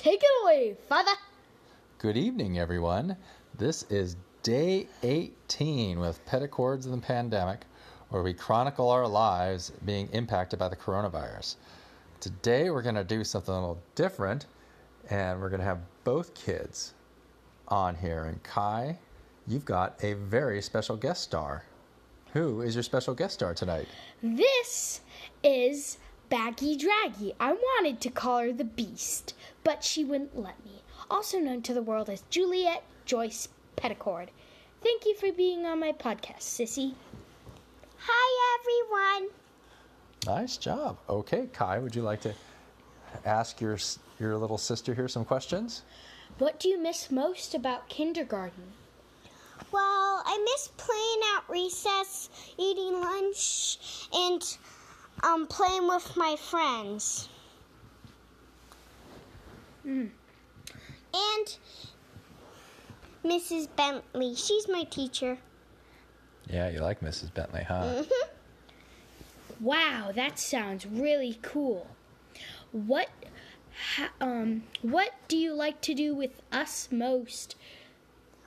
Take it away, Father. Good evening, everyone. This is day 18 with Petticords and the Pandemic, where we chronicle our lives being impacted by the coronavirus. Today, we're going to do something a little different, and we're going to have both kids on here. And Kai, you've got a very special guest star. Who is your special guest star tonight? This is Baggy Dragy. I wanted to call her the Beast, but she wouldn't let me. Also known to the world as Juliet Joyce Petticord. Thank you for being on my podcast, Sissy. Hi, everyone. Nice job. Okay, Kai, would you like to ask your your little sister here some questions? What do you miss most about kindergarten? Well, I miss playing at recess, eating lunch, and um, playing with my friends. Mm. And Mrs. Bentley, she's my teacher. Yeah, you like Mrs. Bentley, huh? Mm-hmm. Wow, that sounds really cool. What ha, um what do you like to do with us most?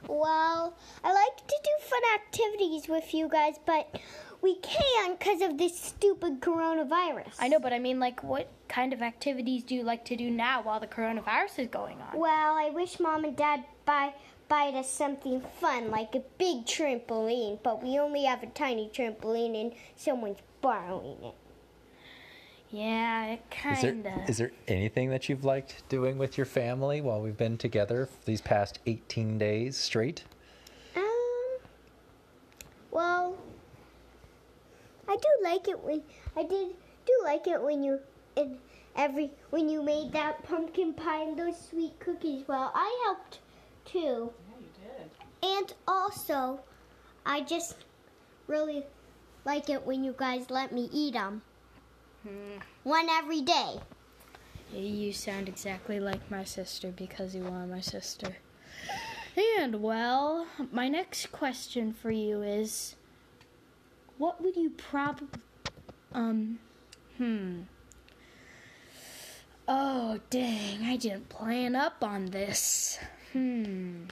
Well, I like to do fun activities with you guys, but we can't because of this stupid coronavirus. I know, but I mean like what kind of activities do you like to do now while the coronavirus is going on? Well, I wish mom and dad buy buy us something fun like a big trampoline, but we only have a tiny trampoline and someone's borrowing it. Yeah, it Is there, kinda. is there anything that you've liked doing with your family while we've been together for these past 18 days straight? Um. Well, I do like it when I did do like it when you and every when you made that pumpkin pie and those sweet cookies. Well, I helped too. Yeah, you did. And also, I just really like it when you guys let me eat them. Hmm. One every day. You sound exactly like my sister because you are my sister. And well, my next question for you is what would you probably um hmm Oh dang, I didn't plan up on this. Hmm.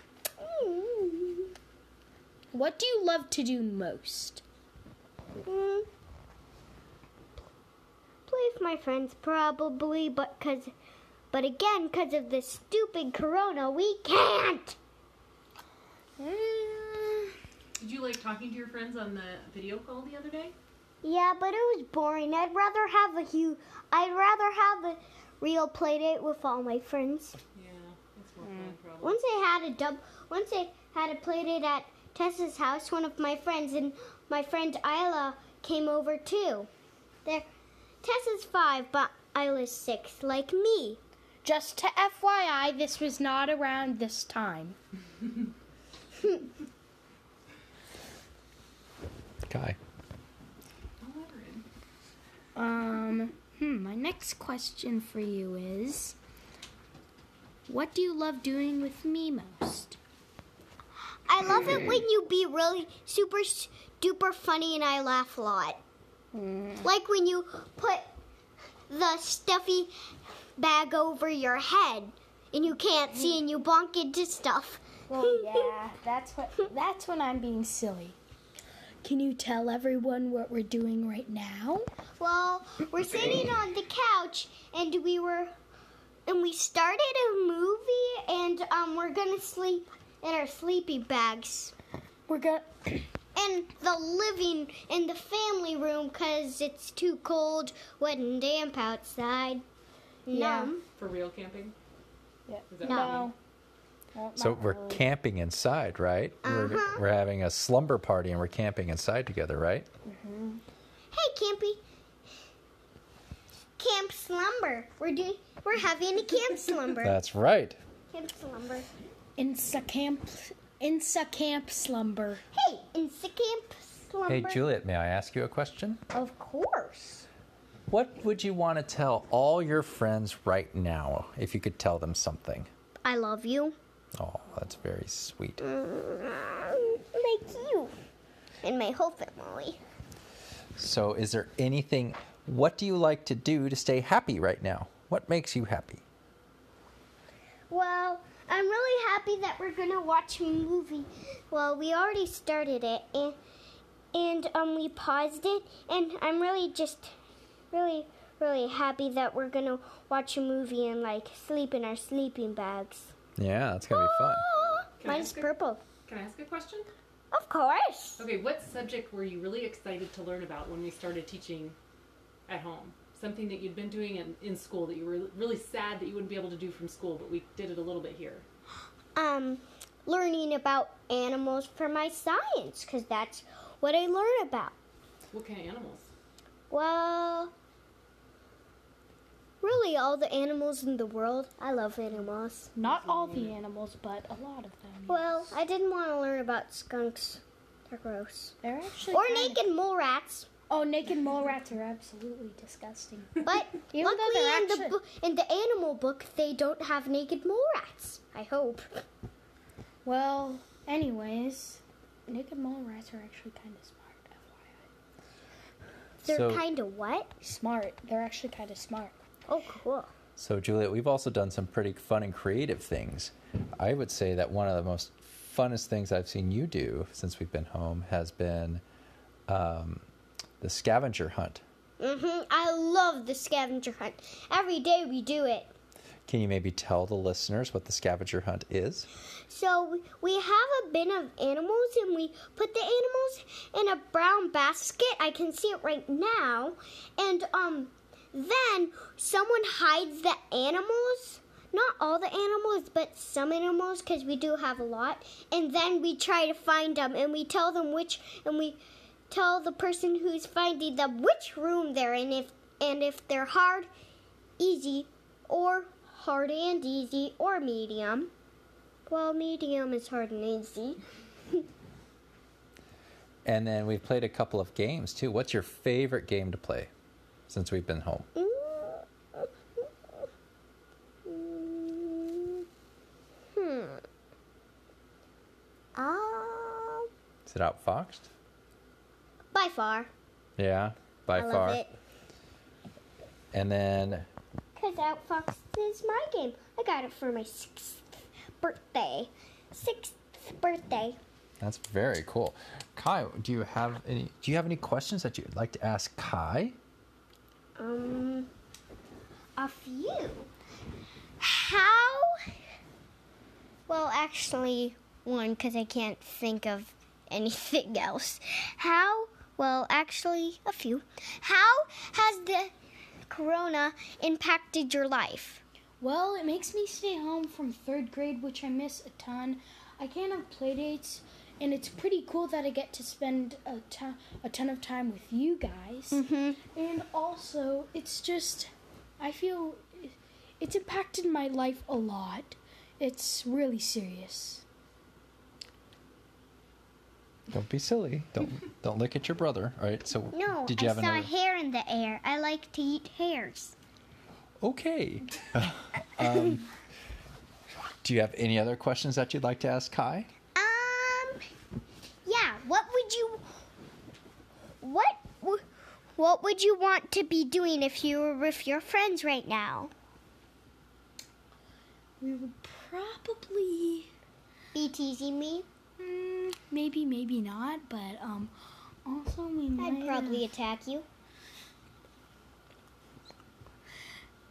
What do you love to do most? Mm. Play with my friends, probably, but cause, but again, cause of this stupid corona, we can't. Mm, Did you like talking to your friends on the video call the other day? Yeah, but it was boring. I'd rather have a huge. I'd rather have a real play date with all my friends. Yeah, it's more fun hmm. probably. Once I had a dub. Once I had a play date at Tessa's house. One of my friends and my friend Isla came over too. There, Tessa's five, but Isla's six, like me. Just to FYI, this was not around this time. Kai. Um, hmm, my next question for you is What do you love doing with me most? I love it when you be really super duper funny and I laugh a lot. Like when you put the stuffy bag over your head and you can't see and you bonk into stuff. Oh yeah, that's what that's when I'm being silly. Can you tell everyone what we're doing right now? Well, we're sitting on the couch and we were and we started a movie and um we're gonna sleep in our sleepy bags. We're gonna in the living in the family room because it's too cold, wet, and damp outside. Yeah. Numb. For real camping? yeah. Is that No. What you mean? no. No, So we're really. camping inside, right? We're, Uh-huh. we're having a slumber party and we're camping inside together, right? Hey, Campy. Camp slumber. We're doing. We're having a camp slumber. That's right. camp slumber. Insa camp Insa camp slumber. Hey, it's a camp slumber. Hey, Juliet, may I ask you a question? Of course. What would you want to tell all your friends right now if you could tell them something? I love you. Oh, that's very sweet. Like you. And my whole family. So, is there anything, what do you like to do to stay happy right now? What makes you happy? Well, I'm really happy that we're gonna watch a movie. Well, we already started it, and and um, we paused it, and I'm really just really really happy that we're gonna watch a movie and like sleep in our sleeping bags. Yeah, that's gonna be fun. Can I Mine's ask a- purple. Can I ask a question? Of course. Okay, what subject were you really excited to learn about when we started teaching at home? Something that you'd been doing in, in school that you were really sad that you wouldn't be able to do from school, but we did it a little bit here. Um, learning about animals for my science, because that's what I learn about. What kind of animals? Well, really, all the animals in the world. I love animals. Not all the animals, but a lot of them. Well, I didn't want to learn about skunks. They're gross. they're actually Or kinda- naked mole rats. Oh, naked mole rats are absolutely disgusting. But Even though luckily, they're in the actually- bo- in the animal book, they don't have naked mole rats. I hope. Well, anyways, naked mole rats are actually kind of smart. FYI. They're So- kind of what? Smart. They're actually kind of smart. Oh, cool. So, Juliet, we've also done some pretty fun and creative things. I would say that one of the most funnest things I've seen you do since we've been home has been um, the scavenger hunt. hmm I love the scavenger hunt. Every day we do it. Can you maybe tell the listeners what the scavenger hunt is? So we have a bin of animals and we put the animals in a brown basket. I can see it right now. And um then someone hides the animals. Not all the animals, but some animals cuz we do have a lot. And then we try to find them and we tell them which and we tell the person who's finding them which room they're in if and if they're hard, easy, or hard and easy or medium. Well, medium is hard and easy. And then we've played a couple of games too. What's your favorite game to play since we've been home? Hmm. Um, Is it Outfoxed? by far. Yeah, by I far. love it. And then Because Outfox is my game. I got it for my sixth birthday. Sixth birthday. that's very cool. Kai, do you have any do you have any questions that you'd like to ask Kai? Um, a few. How? Well, actually, one because I can't think of anything else. How? Well, actually, a few. How has the corona impacted your life? Well, it makes me stay home from third grade, which I miss a ton. I can't have play dates, and it's pretty cool that I get to spend a ton, a ton of time with you guys. Mm-hmm. And also, it's just, I feel it's impacted my life a lot. It's really serious. Don't be silly. Don't don't look at your brother. All right. So No, did you I have saw another? hair in the air. I like to eat hairs. Okay. um, do you have any other questions that you'd like to ask Kai? Um, yeah. What would you? What? w- What would you want to be doing if you were with your friends right now? We would probably, Be teasing me? mm, maybe, maybe not, but um, also we might. I'd probably have- attack you.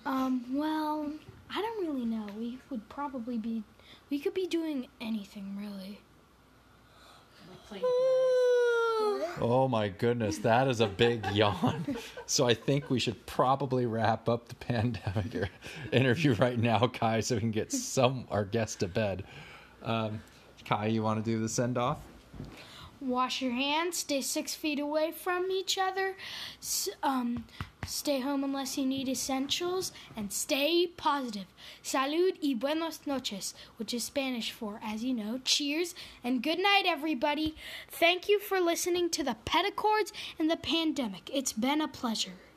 Um, well, I don't really know. We would probably be, we could be doing anything really. Like playing with knives. Oh my goodness, that is a big yawn. So I think we should probably wrap up the pandemic interview right now, Kai, so we can get some our guests to bed. Um, Kai, you want to do the send off? Wash your hands. Stay six feet away from each other. Um, stay home unless you need essentials, and stay positive. Salud y buenas noches, which is Spanish for, as you know, cheers and good night, everybody. Thank you for listening to the Petticords and the Pandemic. It's been a pleasure.